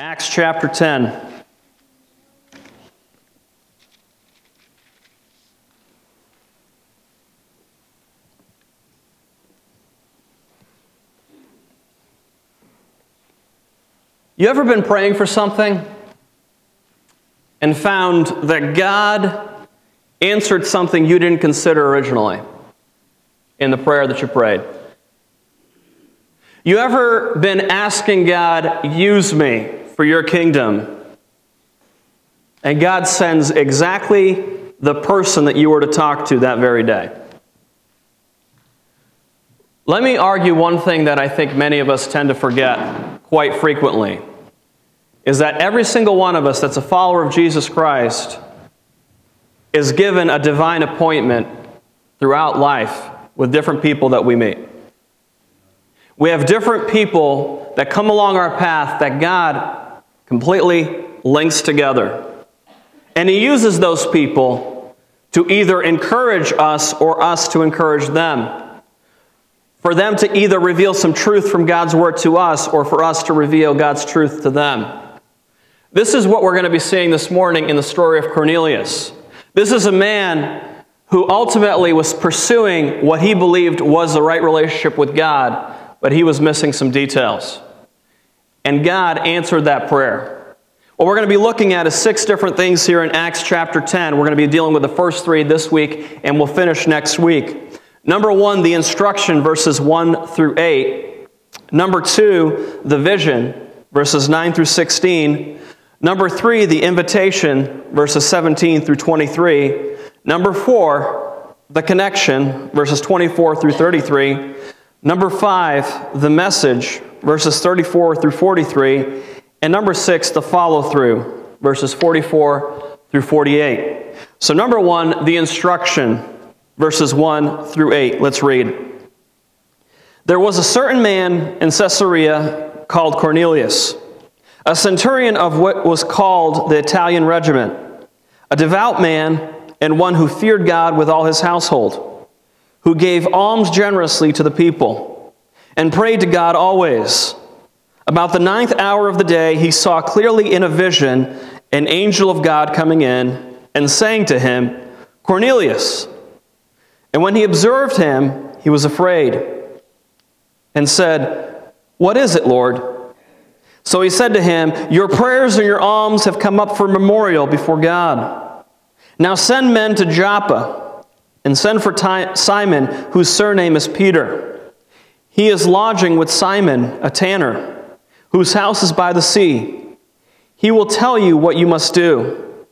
Acts chapter 10. You ever been praying for something and found that God answered something you didn't consider originally in the prayer that you prayed? You ever been asking God, use me for your kingdom? And God sends exactly the person that you were to talk to that very day. Let me argue one thing that I think many of us tend to forget quite frequently is that every single one of us that's a follower of Jesus Christ is given a divine appointment throughout life with different people that we meet. We have different people that come along our path that God completely links together. And He uses those people to either encourage us or us to encourage them. For them to either reveal some truth from God's Word to us or for us to reveal God's truth to them. This is what we're going to be seeing this morning in the story of Cornelius. This is a man who ultimately was pursuing what he believed was the right relationship with God but he was missing some details. And God answered that prayer. What we're going to be looking at is six different things here in Acts chapter 10. We're going to be dealing with the first three this week, and we'll finish next week. Number one, the instruction, verses 1 through 8. Number two, the vision, verses 9 through 16. Number three, the invitation, verses 17 through 23. Number four, the connection, verses 24 through 33. Number five, the message, verses 34 through 43. And number six, the follow through, verses 44 through 48. So, number one, the instruction, verses 1 through 8. Let's read. There was a certain man in Caesarea called Cornelius, a centurion of what was called the Italian regiment, a devout man and one who feared God with all his household who gave alms generously to the people and prayed to God always. About the ninth hour of the day, he saw clearly in a vision an angel of God coming in and saying to him, Cornelius. And when he observed him, he was afraid and said, What is it, Lord? So he said to him, Your prayers and your alms have come up for memorial before God. Now send men to Joppa and send for Simon, whose surname is Peter. He is lodging with Simon, a tanner, whose house is by the sea. He will tell you what you must do.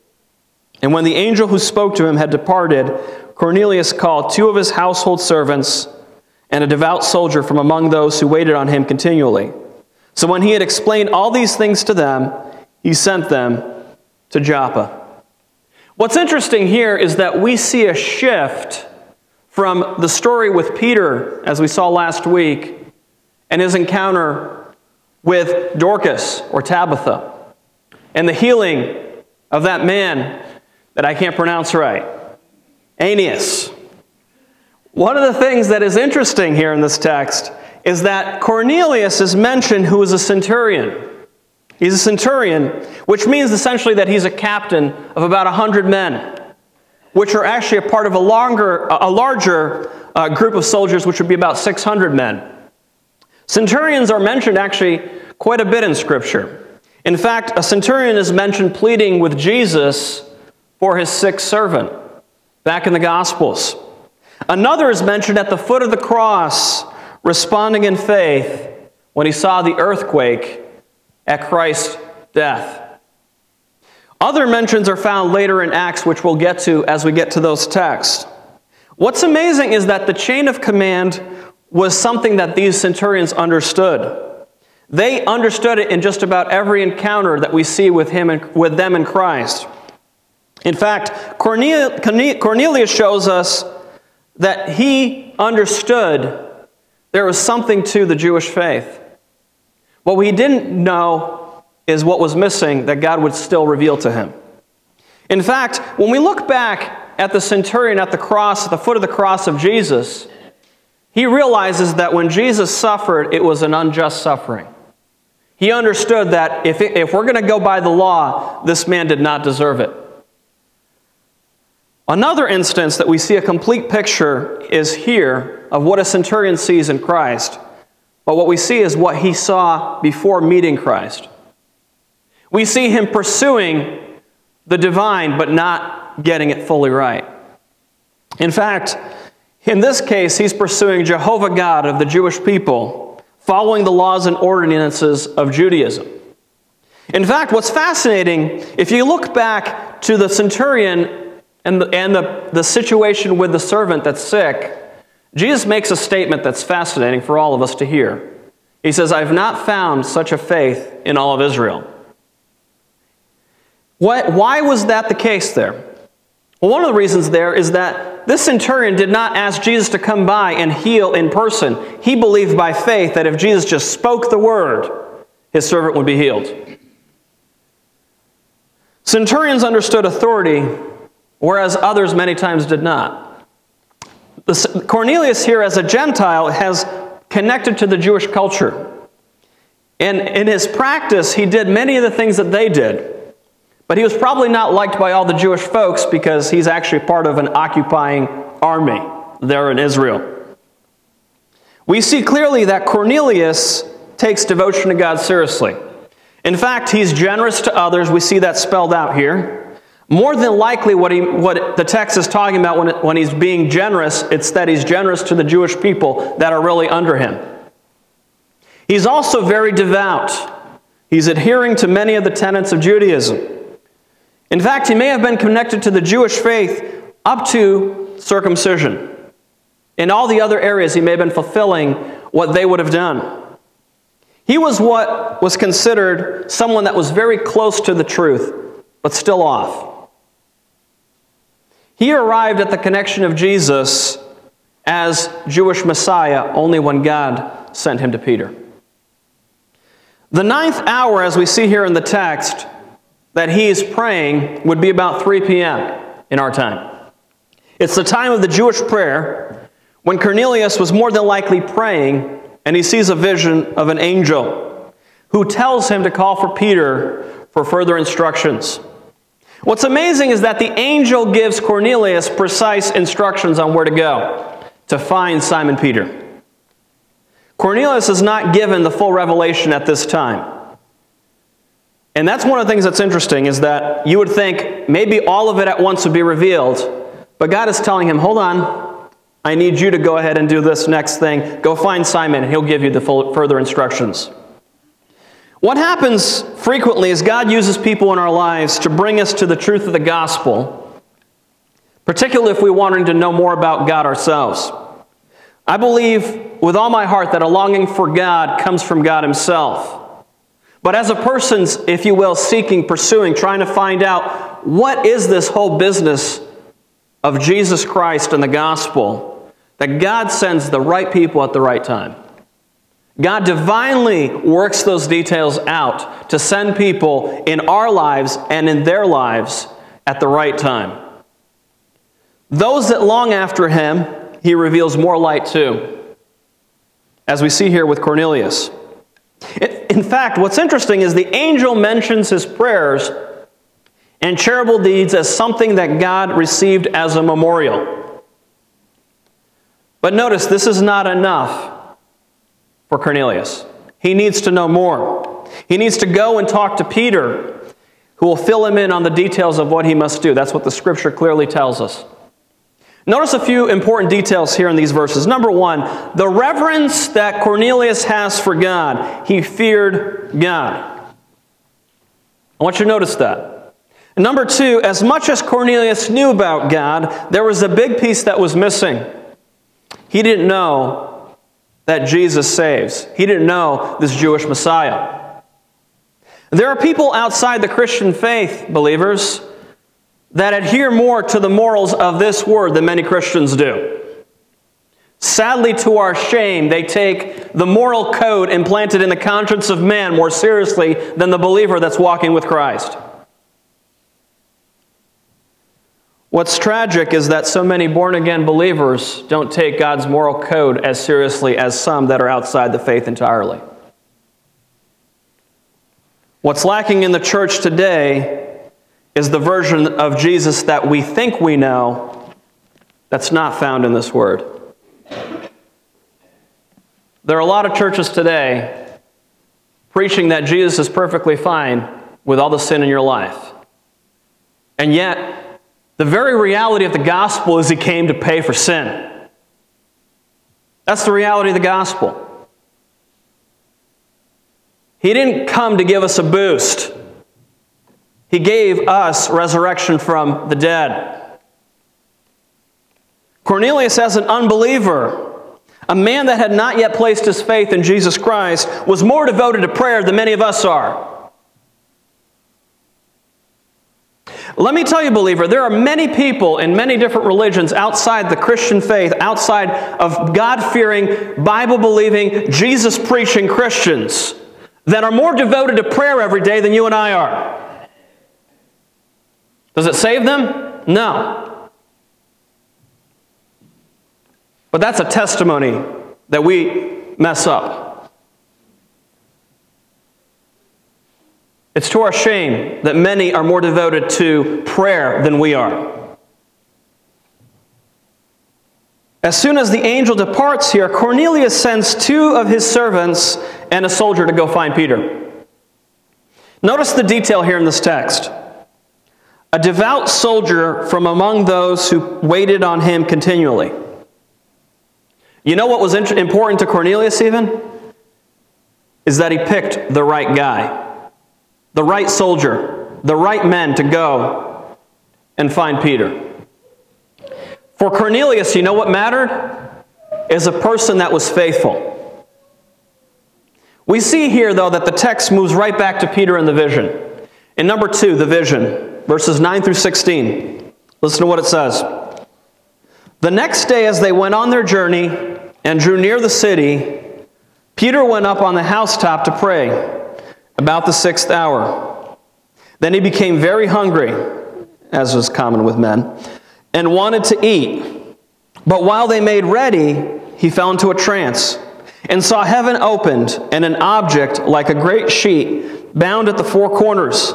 And when the angel who spoke to him had departed, Cornelius called two of his household servants and a devout soldier from among those who waited on him continually. So when he had explained all these things to them, he sent them to Joppa. What's interesting here is that we see a shift from the story with Peter, as we saw last week, and his encounter with Dorcas or Tabitha, and the healing of that man that I can't pronounce right, Aeneas. One of the things that is interesting here in this text is that Cornelius is mentioned who is a centurion. He's a centurion, which means essentially that he's a captain of about 100 men, which are actually a part of a, longer, a larger uh, group of soldiers, which would be about 600 men. Centurions are mentioned actually quite a bit in Scripture. In fact, a centurion is mentioned pleading with Jesus for his sick servant back in the Gospels. Another is mentioned at the foot of the cross, responding in faith when he saw the earthquake at Christ's death. Other mentions are found later in Acts, which we'll get to as we get to those texts. What's amazing is that the chain of command was something that these centurions understood. They understood it in just about every encounter that we see with him and with them in Christ. In fact, Cornelius shows us that he understood there was something to the Jewish faith. What we didn't know is what was missing that God would still reveal to him. In fact, when we look back at the centurion at the cross, at the foot of the cross of Jesus, he realizes that when Jesus suffered, it was an unjust suffering. He understood that if, it, if we're going to go by the law, this man did not deserve it. Another instance that we see a complete picture is here of what a centurion sees in Christ. But what we see is what he saw before meeting Christ. We see him pursuing the divine, but not getting it fully right. In fact, in this case, he's pursuing Jehovah God of the Jewish people, following the laws and ordinances of Judaism. In fact, what's fascinating, if you look back to the centurion and the, and the, the situation with the servant that's sick, Jesus makes a statement that's fascinating for all of us to hear. He says, I've not found such a faith in all of Israel. What, why was that the case there? Well, one of the reasons there is that this centurion did not ask Jesus to come by and heal in person. He believed by faith that if Jesus just spoke the word, his servant would be healed. Centurions understood authority, whereas others many times did not. Cornelius, here as a Gentile, has connected to the Jewish culture. And in his practice, he did many of the things that they did. But he was probably not liked by all the Jewish folks because he's actually part of an occupying army there in Israel. We see clearly that Cornelius takes devotion to God seriously. In fact, he's generous to others. We see that spelled out here. More than likely, what, he, what the text is talking about when, it, when he's being generous, it's that he's generous to the Jewish people that are really under him. He's also very devout. He's adhering to many of the tenets of Judaism. In fact, he may have been connected to the Jewish faith up to circumcision. In all the other areas, he may have been fulfilling what they would have done. He was what was considered someone that was very close to the truth, but still off. He arrived at the connection of Jesus as Jewish Messiah only when God sent him to Peter. The ninth hour, as we see here in the text, that he is praying would be about 3 p.m. in our time. It's the time of the Jewish prayer when Cornelius was more than likely praying and he sees a vision of an angel who tells him to call for Peter for further instructions. What's amazing is that the angel gives Cornelius precise instructions on where to go to find Simon Peter. Cornelius is not given the full revelation at this time. And that's one of the things that's interesting is that you would think maybe all of it at once would be revealed, but God is telling him, hold on, I need you to go ahead and do this next thing. Go find Simon, and he'll give you the full, further instructions. What happens frequently is God uses people in our lives to bring us to the truth of the gospel, particularly if we're wanting to know more about God ourselves. I believe with all my heart that a longing for God comes from God Himself. But as a person's, if you will, seeking, pursuing, trying to find out what is this whole business of Jesus Christ and the gospel, that God sends the right people at the right time. God divinely works those details out to send people in our lives and in their lives at the right time. Those that long after him, he reveals more light to, as we see here with Cornelius. In fact, what's interesting is the angel mentions his prayers and charitable deeds as something that God received as a memorial. But notice, this is not enough for Cornelius. He needs to know more. He needs to go and talk to Peter, who will fill him in on the details of what he must do. That's what the scripture clearly tells us. Notice a few important details here in these verses. Number one, the reverence that Cornelius has for God. He feared God. I want you to notice that. And number two, as much as Cornelius knew about God, there was a big piece that was missing. He didn't know that Jesus saves, he didn't know this Jewish Messiah. There are people outside the Christian faith, believers, that adhere more to the morals of this word than many Christians do. Sadly, to our shame, they take the moral code implanted in the conscience of man more seriously than the believer that's walking with Christ. What's tragic is that so many born again believers don't take God's moral code as seriously as some that are outside the faith entirely. What's lacking in the church today is the version of Jesus that we think we know that's not found in this word. There are a lot of churches today preaching that Jesus is perfectly fine with all the sin in your life. And yet, the very reality of the gospel is he came to pay for sin. That's the reality of the gospel. He didn't come to give us a boost. He gave us resurrection from the dead. Cornelius, as an unbeliever, a man that had not yet placed his faith in Jesus Christ, was more devoted to prayer than many of us are. Let me tell you, believer, there are many people in many different religions outside the Christian faith, outside of God fearing, Bible believing, Jesus preaching Christians that are more devoted to prayer every day than you and I are. Does it save them? No. But that's a testimony that we mess up. It's to our shame that many are more devoted to prayer than we are. As soon as the angel departs here, Cornelius sends two of his servants and a soldier to go find Peter. Notice the detail here in this text. A devout soldier from among those who waited on him continually. You know what was important to Cornelius, even? Is that he picked the right guy, the right soldier, the right men to go and find Peter. For Cornelius, you know what mattered? Is a person that was faithful. We see here, though, that the text moves right back to Peter and the vision. In number two, the vision, verses 9 through 16. Listen to what it says. The next day, as they went on their journey and drew near the city, Peter went up on the housetop to pray about the sixth hour. Then he became very hungry, as was common with men and wanted to eat. But while they made ready, he fell into a trance and saw heaven opened and an object like a great sheet bound at the four corners,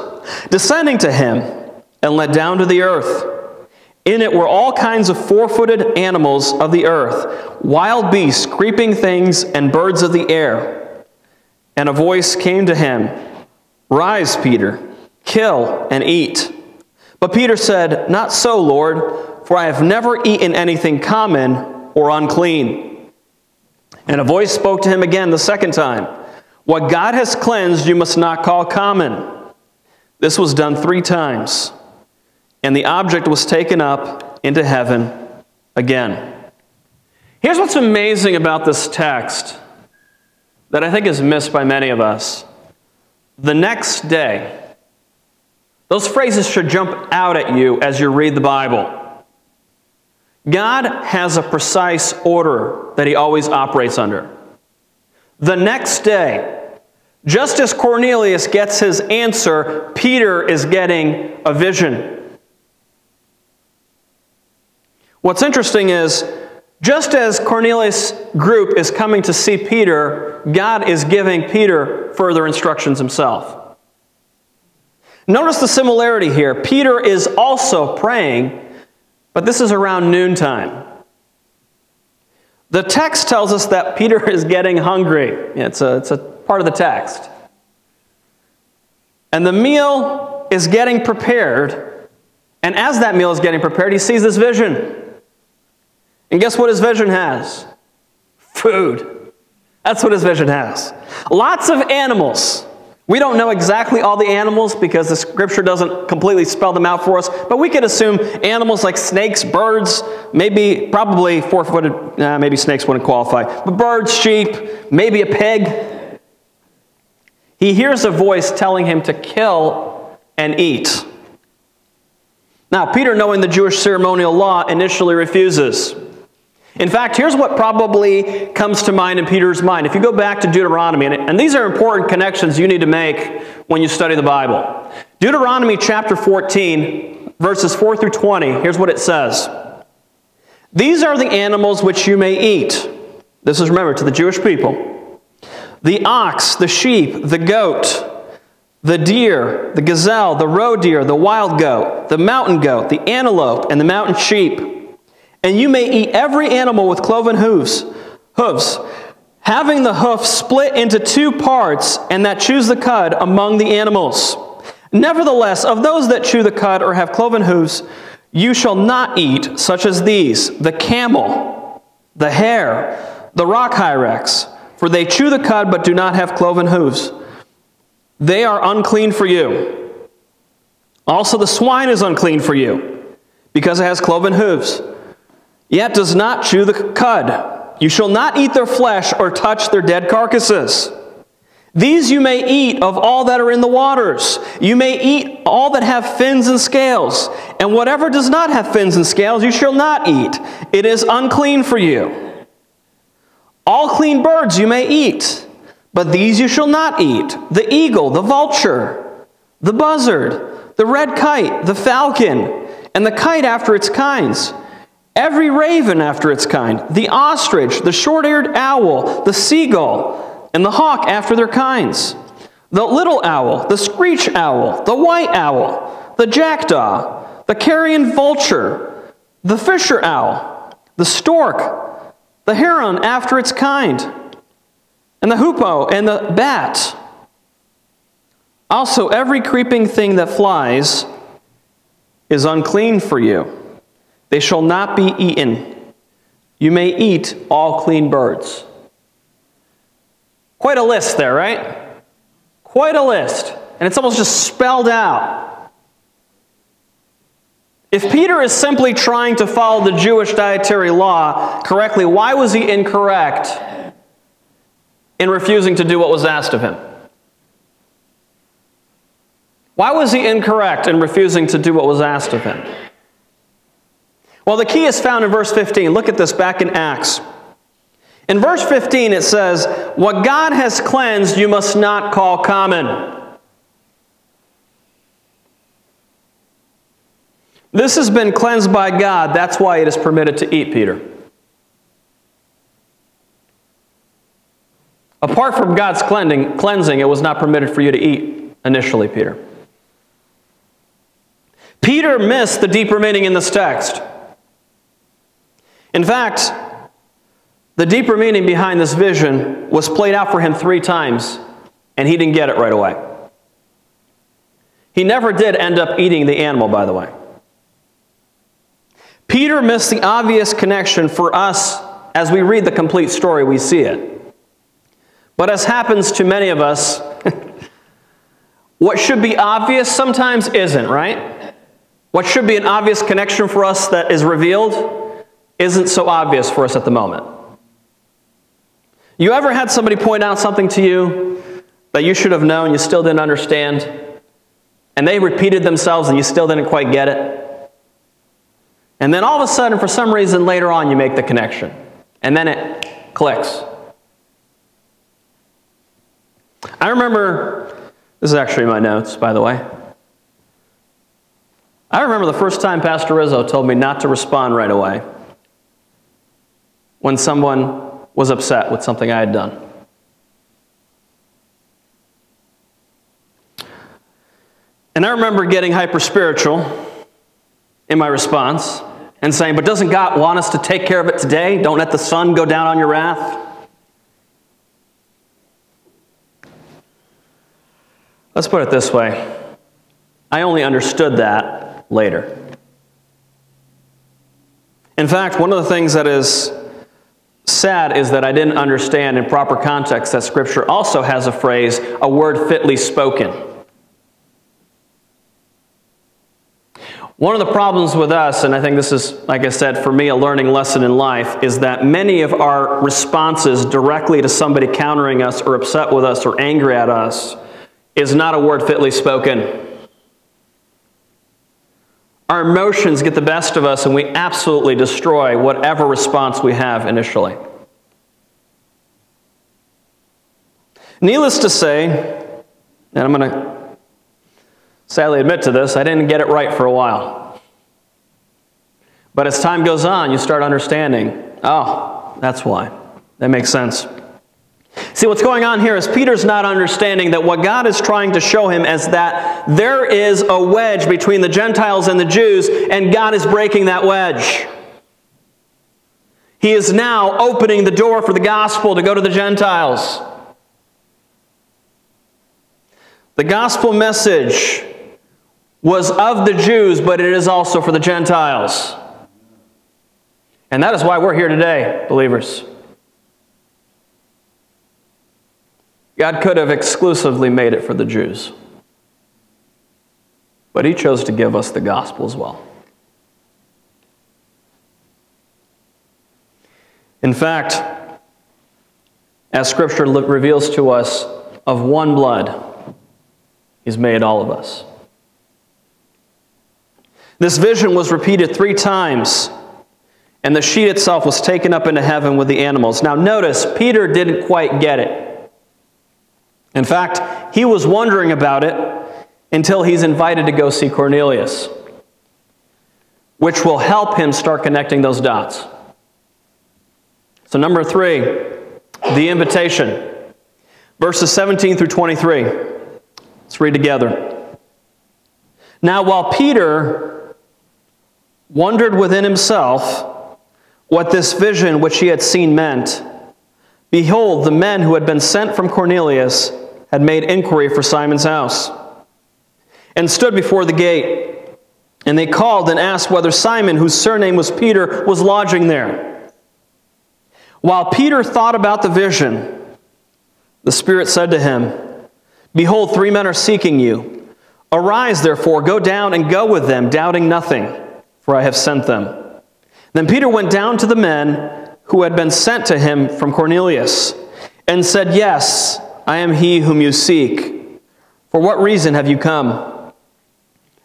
descending to him and let down to the earth. In it were all kinds of four footed animals of the earth, wild beasts, creeping things, and birds of the air. And a voice came to him Rise, Peter, kill and eat. But Peter said, Not so, Lord for I have never eaten anything common or unclean. And a voice spoke to him again the second time What God has cleansed, you must not call common. This was done three times, and the object was taken up into heaven again. Here's what's amazing about this text that I think is missed by many of us. The next day, those phrases should jump out at you as you read the Bible. God has a precise order that he always operates under. The next day, just as Cornelius gets his answer, Peter is getting a vision. What's interesting is, just as Cornelius' group is coming to see Peter, God is giving Peter further instructions himself. Notice the similarity here. Peter is also praying but this is around noontime. The text tells us that Peter is getting hungry. It's a, it's a part of the text. And the meal is getting prepared. And as that meal is getting prepared, he sees this vision. And guess what his vision has? Food. That's what his vision has. Lots of animals we don't know exactly all the animals because the scripture doesn't completely spell them out for us, but we could assume animals like snakes, birds, maybe, probably four footed, uh, maybe snakes wouldn't qualify, but birds, sheep, maybe a pig. He hears a voice telling him to kill and eat. Now, Peter, knowing the Jewish ceremonial law, initially refuses. In fact, here's what probably comes to mind in Peter's mind. If you go back to Deuteronomy, and, these are important connections you need to make when you study the Bible. Deuteronomy chapter 14, verses 4 through 20, here's what it says These are the animals which you may eat. This is, remember, to the Jewish people the ox, the sheep, the goat, the deer, the gazelle, the roe deer, the wild goat, the mountain goat, the antelope, and the mountain sheep. And you may eat every animal with cloven hooves, hooves, having the hoof split into two parts, and that chews the cud among the animals. Nevertheless, of those that chew the cud or have cloven hooves, you shall not eat such as these the camel, the hare, the rock hyrax, for they chew the cud but do not have cloven hooves. They are unclean for you. Also, the swine is unclean for you, because it has cloven hooves, yet does not chew the cud. You shall not eat their flesh or touch their dead carcasses. These you may eat of all that are in the waters. You may eat all that have fins and scales. And whatever does not have fins and scales, you shall not eat. It is unclean for you. All clean birds you may eat, but these you shall not eat the eagle, the vulture, the buzzard, the red kite, the falcon, and the kite after its kinds. Every raven after its kind, the ostrich, the short eared owl, the seagull, and the hawk after their kinds, the little owl, the screech owl, the white owl, the jackdaw, the carrion vulture, the fisher owl, the stork, the heron after its kind, and the hoopoe and the bat. Also, every creeping thing that flies is unclean for you. They shall not be eaten. You may eat all clean birds. Quite a list there, right? Quite a list. And it's almost just spelled out. If Peter is simply trying to follow the Jewish dietary law correctly, why was he incorrect in refusing to do what was asked of him? Why was he incorrect in refusing to do what was asked of him? Well, the key is found in verse 15. Look at this back in Acts. In verse 15, it says, What God has cleansed, you must not call common. This has been cleansed by God. That's why it is permitted to eat, Peter. Apart from God's cleansing, cleansing, it was not permitted for you to eat initially, Peter. Peter missed the deeper meaning in this text. In fact, the deeper meaning behind this vision was played out for him three times, and he didn't get it right away. He never did end up eating the animal, by the way. Peter missed the obvious connection for us as we read the complete story, we see it. But as happens to many of us, what should be obvious sometimes isn't, right? What should be an obvious connection for us that is revealed isn't so obvious for us at the moment. You ever had somebody point out something to you that you should have known, you still didn't understand, and they repeated themselves and you still didn't quite get it? And then all of a sudden, for some reason, later on, you make the connection. And then it clicks. I remember, this is actually my notes, by the way. I remember the first time Pastor Rizzo told me not to respond right away when someone was upset with something I had done. And I remember getting hyper spiritual in my response and saying, But doesn't God want us to take care of it today? Don't let the sun go down on your wrath. Let's put it this way I only understood that later. In fact, one of the things that is sad is that I didn't understand in proper context that Scripture also has a phrase, a word fitly spoken. One of the problems with us, and I think this is, like I said, for me, a learning lesson in life, is that many of our responses directly to somebody countering us or upset with us or angry at us is not a word fitly spoken. Our emotions get the best of us and we absolutely destroy whatever response we have initially. Needless to say, and I'm going to sadly admit to this, I didn't get it right for a while. But as time goes on, you start understanding oh, that's why. That makes sense. See, what's going on here is Peter's not understanding that what God is trying to show him is that there is a wedge between the Gentiles and the Jews, and God is breaking that wedge. He is now opening the door for the gospel to go to the Gentiles. The gospel message was of the Jews, but it is also for the Gentiles. And that is why we're here today, believers. God could have exclusively made it for the Jews, but He chose to give us the gospel as well. In fact, as Scripture reveals to us, of one blood, He's made all of us. This vision was repeated three times, and the sheet itself was taken up into heaven with the animals. Now, notice, Peter didn't quite get it. In fact, he was wondering about it until he's invited to go see Cornelius, which will help him start connecting those dots. So, number three, the invitation. Verses 17 through 23. Let's read together. Now, while Peter wondered within himself what this vision which he had seen meant. Behold, the men who had been sent from Cornelius had made inquiry for Simon's house and stood before the gate. And they called and asked whether Simon, whose surname was Peter, was lodging there. While Peter thought about the vision, the Spirit said to him, Behold, three men are seeking you. Arise, therefore, go down and go with them, doubting nothing for I have sent them. Then Peter went down to the men who had been sent to him from Cornelius and said, Yes, I am he whom you seek. For what reason have you come?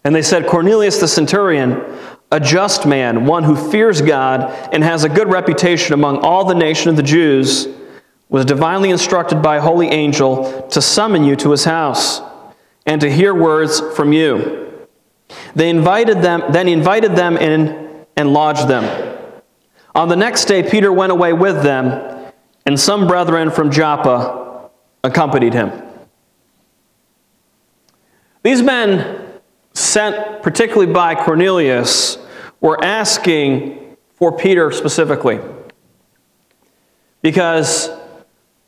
And they said, Cornelius the centurion, a just man, one who fears God and has a good reputation among all the nation of the Jews, was divinely instructed by a holy angel to summon you to his house and to hear words from you. They invited them, then invited them in and lodged them. On the next day, Peter went away with them, and some brethren from Joppa accompanied him. These men, sent particularly by Cornelius, were asking for Peter specifically because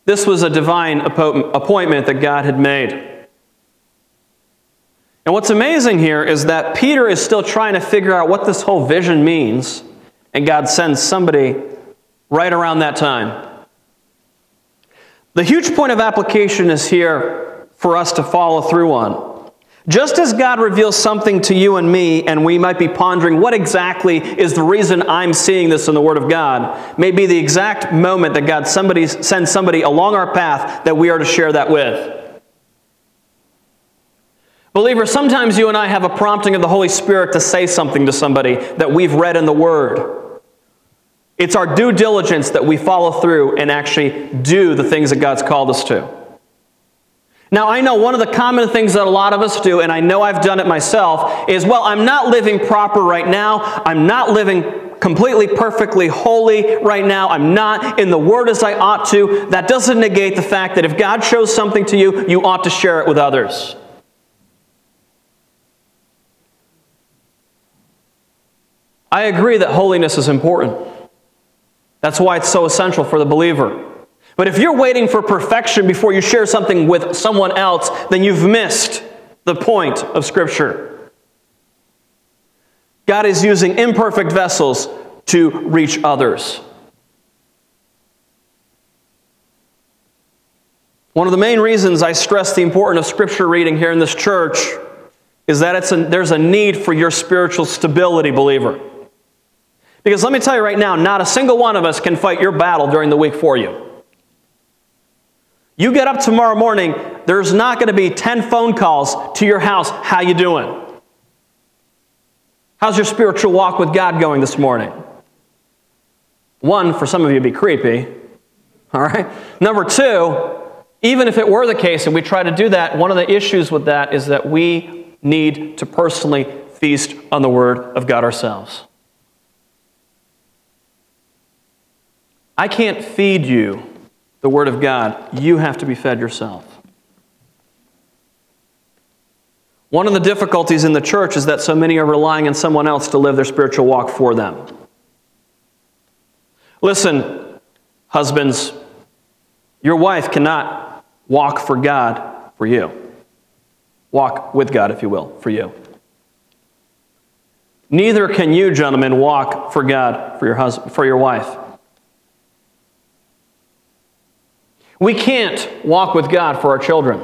this was a divine appointment that God had made. And what's amazing here is that Peter is still trying to figure out what this whole vision means, and God sends somebody right around that time. The huge point of application is here for us to follow through on. Just as God reveals something to you and me, and we might be pondering what exactly is the reason I'm seeing this in the Word of God, may be the exact moment that God somebody, sends somebody along our path that we are to share that with. Believer, sometimes you and I have a prompting of the Holy Spirit to say something to somebody that we've read in the Word. It's our due diligence that we follow through and actually do the things that God's called us to. Now, I know one of the common things that a lot of us do, and I know I've done it myself, is well, I'm not living proper right now. I'm not living completely, perfectly holy right now. I'm not in the Word as I ought to. That doesn't negate the fact that if God shows something to you, you ought to share it with others. I agree that holiness is important. That's why it's so essential for the believer. But if you're waiting for perfection before you share something with someone else, then you've missed the point of Scripture. God is using imperfect vessels to reach others. One of the main reasons I stress the importance of Scripture reading here in this church is that a, there's a need for your spiritual stability, believer. Because let me tell you right now, not a single one of us can fight your battle during the week for you. You get up tomorrow morning, there's not going to be 10 phone calls to your house. How you doing? How's your spiritual walk with God going this morning? One, for some of you, be creepy. All right? Number two, even if it were the case and we try to do that, one of the issues with that is that we need to personally feast on the Word of God ourselves. I can't feed you the Word of God. You have to be fed yourself. One of the difficulties in the church is that so many are relying on someone else to live their spiritual walk for them. Listen, husbands, your wife cannot walk for God for you. Walk with God, if you will, for you. Neither can you, gentlemen, walk for God for your, husband, for your wife. We can't walk with God for our children.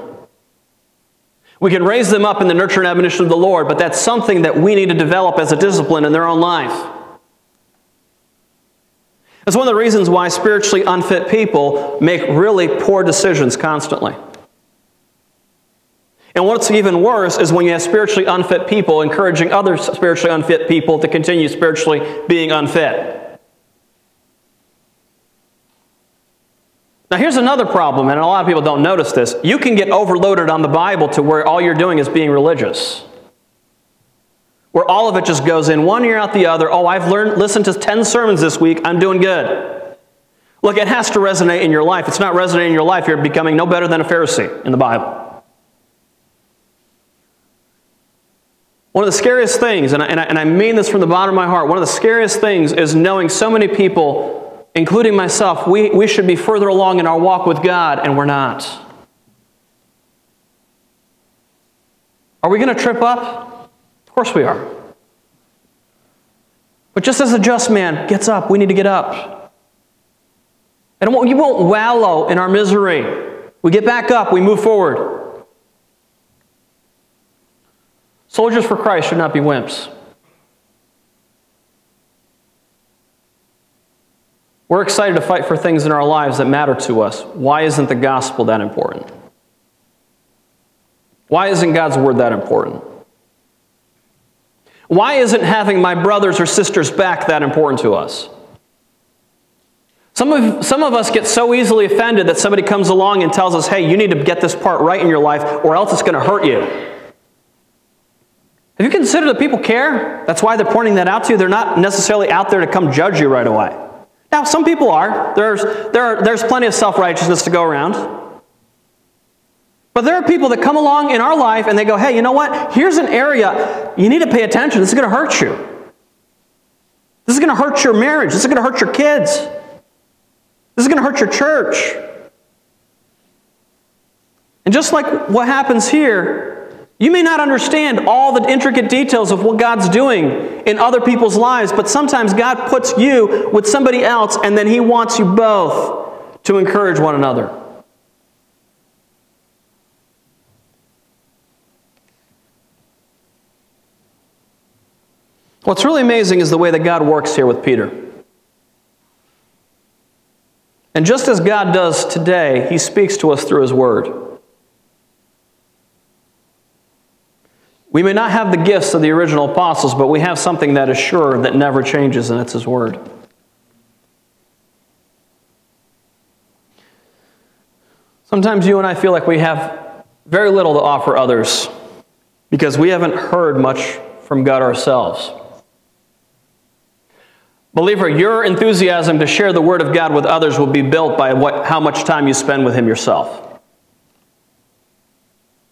We can raise them up in the nurture and admonition of the Lord, but that's something that we need to develop as a discipline in their own life. That's one of the reasons why spiritually unfit people make really poor decisions constantly. And what's even worse is when you have spiritually unfit people encouraging other spiritually unfit people to continue spiritually being unfit. Now, here's another problem, and a lot of people don't notice this. You can get overloaded on the Bible to where all you're doing is being religious. Where all of it just goes in one ear out the other. Oh, I've learned, listened to 10 sermons this week. I'm doing good. Look, it has to resonate in your life. If it's not resonating in your life, you're becoming no better than a Pharisee in the Bible. One of the scariest things, and I, and, I, and I mean this from the bottom of my heart, one of the scariest things is knowing so many people, including myself, we, we should be further along in our walk with God, and we're not. Are we going to trip up? Of course we are. But just as a just man gets up, we need to get up. And you won't wallow in our misery. We get back up, we move forward. Soldiers for Christ should not be wimps. We're excited to fight for things in our lives that matter to us. Why isn't the gospel that important? Why isn't God's word that important? Why isn't having my brothers or sisters back that important to us? Some of, some of us get so easily offended that somebody comes along and tells us, hey, you need to get this part right in your life or else it's going to hurt you. Have you considered that people care? That's why they're pointing that out to you. They're not necessarily out there to come judge you right away. Now, some people are. There's, there are, there's plenty of self righteousness to go around. But there are people that come along in our life and they go, hey, you know what? Here's an area you need to pay attention. This is going to hurt you. This is going to hurt your marriage. This is going to hurt your kids. This is going to hurt your church. And just like what happens here, you may not understand all the intricate details of what God's doing in other people's lives, but sometimes God puts you with somebody else and then He wants you both to encourage one another. What's really amazing is the way that God works here with Peter. And just as God does today, He speaks to us through His Word. We may not have the gifts of the original apostles, but we have something that is sure that never changes, and it's His Word. Sometimes you and I feel like we have very little to offer others because we haven't heard much from God ourselves. Believer, your enthusiasm to share the Word of God with others will be built by what, how much time you spend with Him yourself.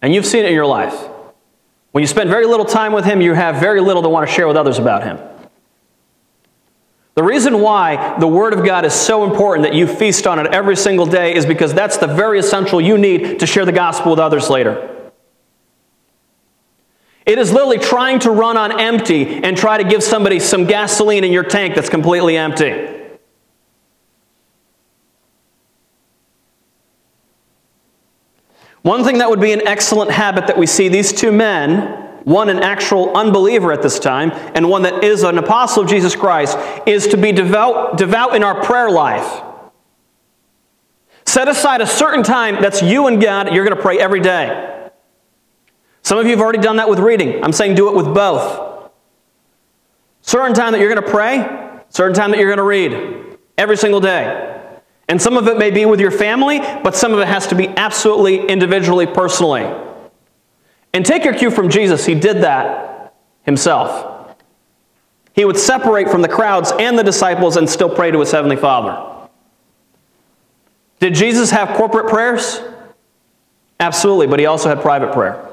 And you've seen it in your life. When you spend very little time with Him, you have very little to want to share with others about Him. The reason why the Word of God is so important that you feast on it every single day is because that's the very essential you need to share the gospel with others later. It is literally trying to run on empty and try to give somebody some gasoline in your tank that's completely empty. One thing that would be an excellent habit that we see these two men, one an actual unbeliever at this time, and one that is an apostle of Jesus Christ, is to be devout, devout in our prayer life. Set aside a certain time that's you and God, you're going to pray every day. Some of you have already done that with reading. I'm saying do it with both. Certain time that you're going to pray, certain time that you're going to read every single day. And some of it may be with your family, but some of it has to be absolutely individually, personally. And take your cue from Jesus. He did that himself. He would separate from the crowds and the disciples and still pray to his heavenly Father. Did Jesus have corporate prayers? Absolutely, but he also had private prayer.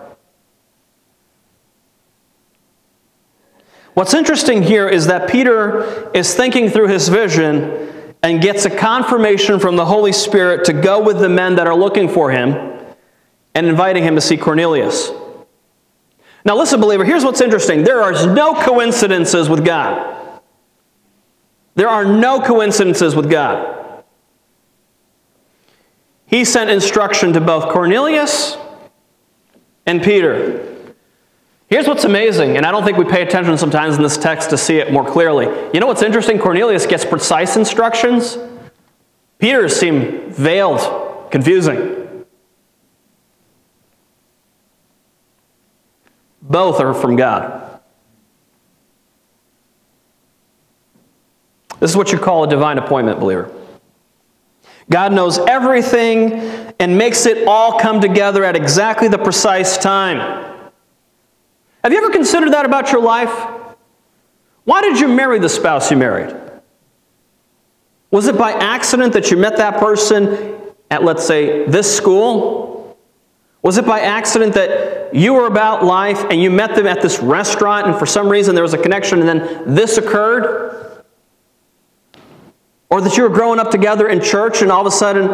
What's interesting here is that Peter is thinking through his vision and gets a confirmation from the Holy Spirit to go with the men that are looking for him and inviting him to see Cornelius. Now, listen, believer, here's what's interesting there are no coincidences with God. There are no coincidences with God. He sent instruction to both Cornelius and Peter. Here's what's amazing, and I don't think we pay attention sometimes in this text to see it more clearly. You know what's interesting? Cornelius gets precise instructions. Peter seem veiled, confusing. Both are from God. This is what you call a divine appointment, believer. God knows everything and makes it all come together at exactly the precise time. Have you ever considered that about your life? Why did you marry the spouse you married? Was it by accident that you met that person at, let's say, this school? Was it by accident that you were about life and you met them at this restaurant and for some reason there was a connection and then this occurred? Or that you were growing up together in church and all of a sudden,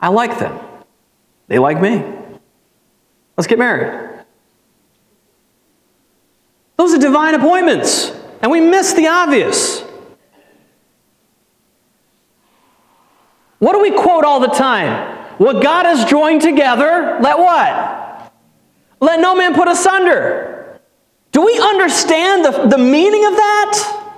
I like them. They like me. Let's get married. Those are divine appointments. And we miss the obvious. What do we quote all the time? What God has joined together, let what? Let no man put asunder. Do we understand the, the meaning of that?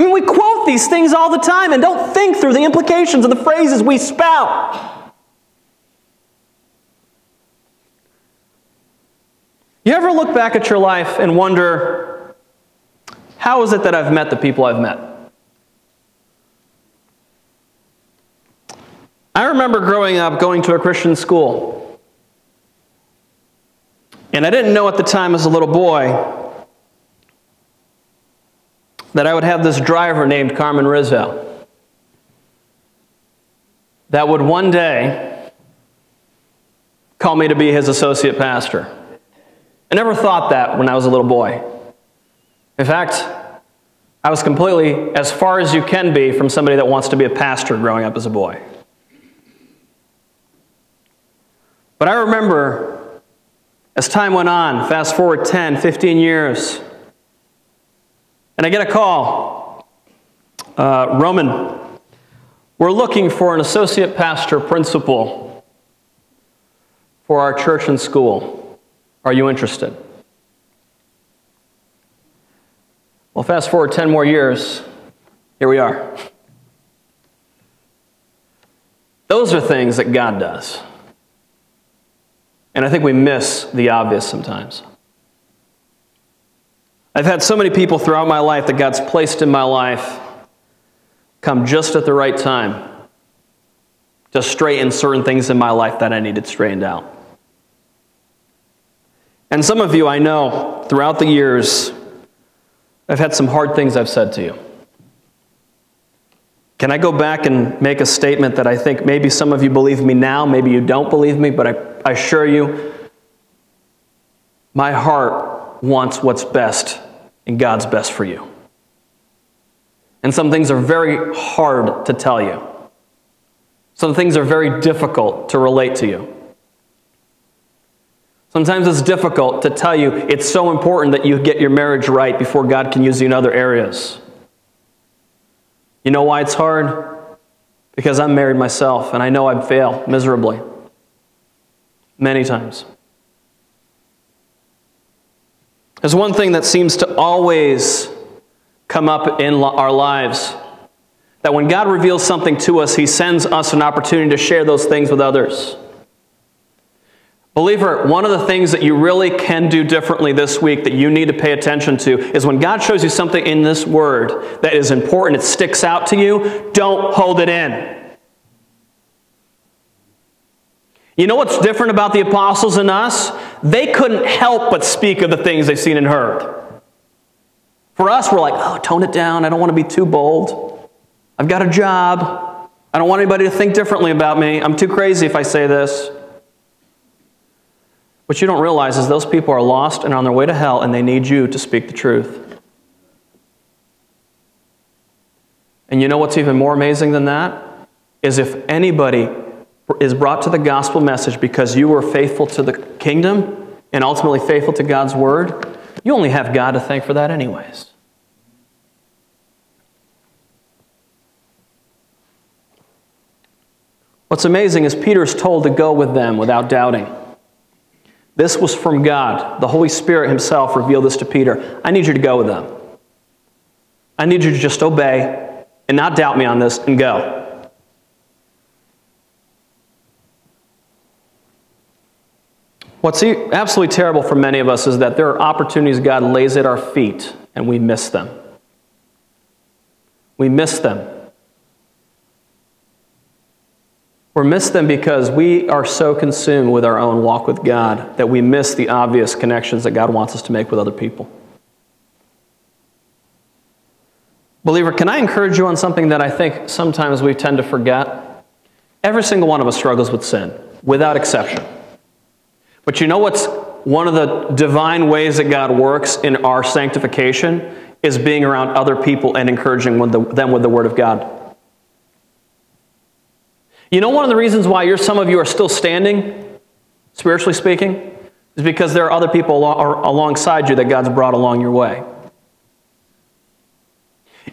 I mean, we quote these things all the time and don't think through the implications of the phrases we spout. You ever look back at your life and wonder, how is it that I've met the people I've met? I remember growing up going to a Christian school. And I didn't know at the time as a little boy that I would have this driver named Carmen Rizzo that would one day call me to be his associate pastor. I never thought that when I was a little boy. In fact, I was completely as far as you can be from somebody that wants to be a pastor growing up as a boy. But I remember as time went on, fast forward 10, 15 years, and I get a call. Uh, Roman, we're looking for an associate pastor principal for our church and school. Are you interested? Well, fast forward 10 more years, here we are. Those are things that God does. And I think we miss the obvious sometimes. I've had so many people throughout my life that God's placed in my life come just at the right time to straighten certain things in my life that I needed straightened out. And some of you I know throughout the years, I've had some hard things I've said to you. Can I go back and make a statement that I think maybe some of you believe me now, maybe you don't believe me, but I, I assure you, my heart wants what's best and God's best for you. And some things are very hard to tell you. Some things are very difficult to relate to you. Sometimes it's difficult to tell you it's so important that you get your marriage right before God can use you in other areas. You know why it's hard? Because I'm married myself and I know I'd fail miserably. Many times. There's one thing that seems to always come up in our lives that when God reveals something to us, He sends us an opportunity to share those things with others. Believer, one of the things that you really can do differently this week that you need to pay attention to is when God shows you something in this word that is important, it sticks out to you, don't hold it in. You know what's different about the apostles and us? They couldn't help but speak of the things they've seen and heard. For us, we're like, oh, tone it down. I don't want to be too bold. I've got a job. I don't want anybody to think differently about me. I'm too crazy if I say this. What you don't realize is those people are lost and on their way to hell, and they need you to speak the truth. And you know what's even more amazing than that? Is if anybody is brought to the gospel message because you were faithful to the kingdom and ultimately faithful to God's word, you only have God to thank for that, anyways. What's amazing is Peter's told to go with them without doubting. This was from God. The Holy Spirit Himself revealed this to Peter. I need you to go with them. I need you to just obey and not doubt me on this and go. What's absolutely terrible for many of us is that there are opportunities God lays at our feet and we miss them. We miss them. We miss them because we are so consumed with our own walk with God that we miss the obvious connections that God wants us to make with other people. Believer, can I encourage you on something that I think sometimes we tend to forget? Every single one of us struggles with sin, without exception. But you know what's one of the divine ways that God works in our sanctification is being around other people and encouraging them with the Word of God. You know, one of the reasons why you're, some of you are still standing, spiritually speaking, is because there are other people alongside you that God's brought along your way.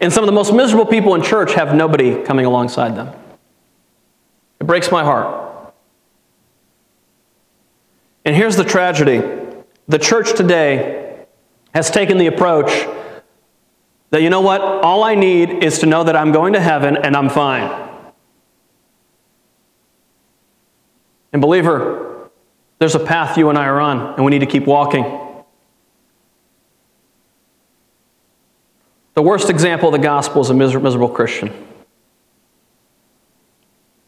And some of the most miserable people in church have nobody coming alongside them. It breaks my heart. And here's the tragedy the church today has taken the approach that, you know what, all I need is to know that I'm going to heaven and I'm fine. And, believer, there's a path you and I are on, and we need to keep walking. The worst example of the gospel is a miserable Christian.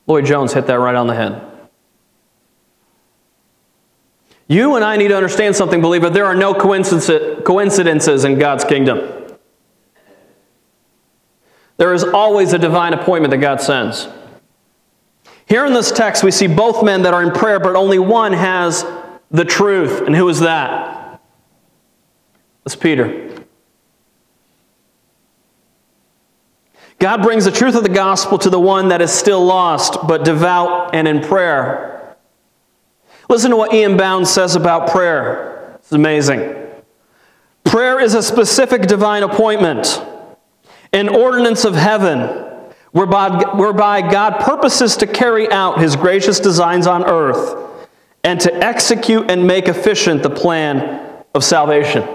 Lloyd Jones hit that right on the head. You and I need to understand something, believer. There are no coincidences in God's kingdom. There is always a divine appointment that God sends. Here in this text, we see both men that are in prayer, but only one has the truth. And who is that? It's Peter. God brings the truth of the gospel to the one that is still lost, but devout and in prayer. Listen to what E.M. Bounds says about prayer. It's amazing. Prayer is a specific divine appointment, an ordinance of heaven whereby, God purposes to carry out his gracious designs on earth and to execute and make efficient the plan of salvation.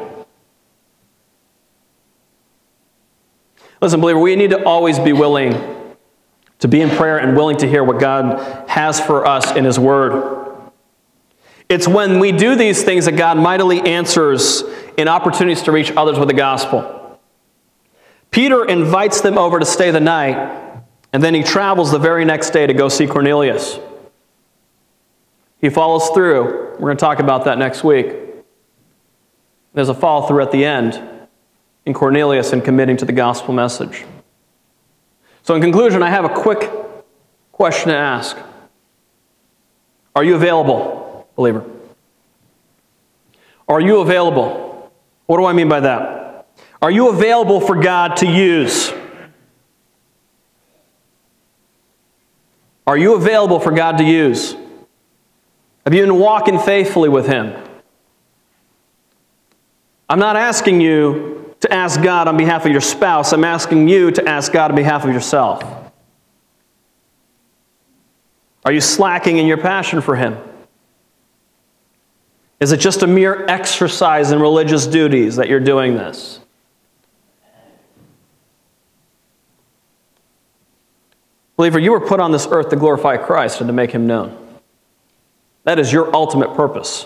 Listen, believer, we need to always be willing to be in prayer and willing to hear what God has for us in His Word. It's when we do these things that God mightily answers in opportunities to reach others with the gospel. Peter invites them over to stay the night, and then he travels the very next day to go see Cornelius. He follows through. We're going to talk about that next week. There's a follow through at the end in Cornelius and committing to the gospel message. So, in conclusion, I have a quick question to ask Are you available, believer? Are you available? What do I mean by that? Are you available for God to use? Are you available for God to use? Have you been walking faithfully with Him? I'm not asking you to ask God on behalf of your spouse, I'm asking you to ask God on behalf of yourself. Are you slacking in your passion for Him? Is it just a mere exercise in religious duties that you're doing this? Believer, you were put on this earth to glorify Christ and to make him known. That is your ultimate purpose.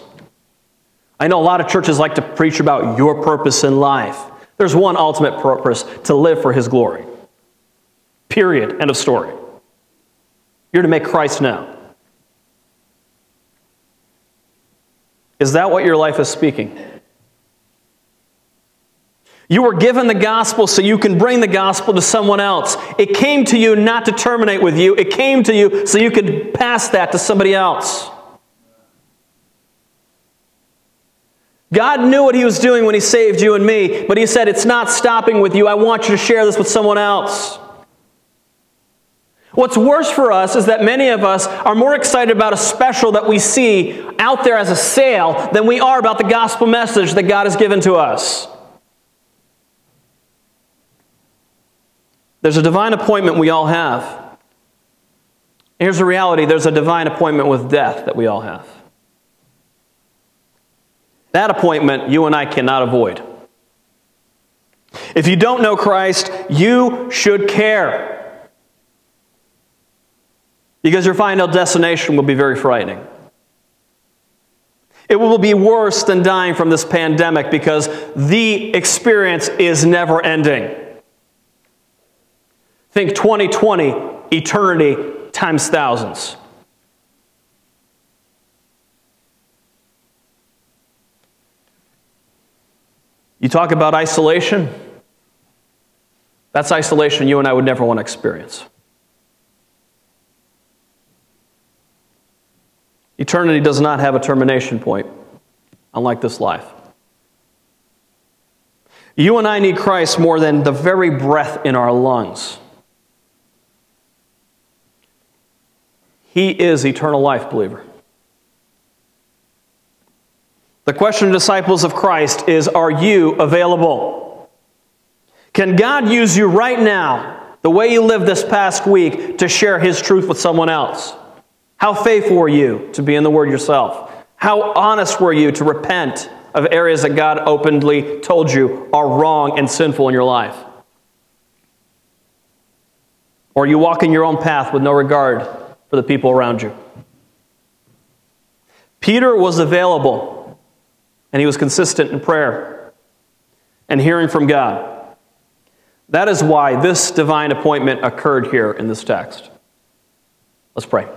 I know a lot of churches like to preach about your purpose in life. There's one ultimate purpose to live for his glory. Period. End of story. You're to make Christ known. Is that what your life is speaking? You were given the gospel so you can bring the gospel to someone else. It came to you not to terminate with you, it came to you so you could pass that to somebody else. God knew what He was doing when He saved you and me, but He said, It's not stopping with you. I want you to share this with someone else. What's worse for us is that many of us are more excited about a special that we see out there as a sale than we are about the gospel message that God has given to us. There's a divine appointment we all have. Here's the reality there's a divine appointment with death that we all have. That appointment you and I cannot avoid. If you don't know Christ, you should care. Because your final destination will be very frightening. It will be worse than dying from this pandemic because the experience is never ending. Think 2020, eternity times thousands. You talk about isolation. That's isolation you and I would never want to experience. Eternity does not have a termination point, unlike this life. You and I need Christ more than the very breath in our lungs. He is eternal life, believer. The question, disciples of Christ, is Are you available? Can God use you right now, the way you lived this past week, to share His truth with someone else? How faithful were you to be in the Word yourself? How honest were you to repent of areas that God openly told you are wrong and sinful in your life? Or you walking your own path with no regard for the people around you. Peter was available and he was consistent in prayer and hearing from God. That is why this divine appointment occurred here in this text. Let's pray.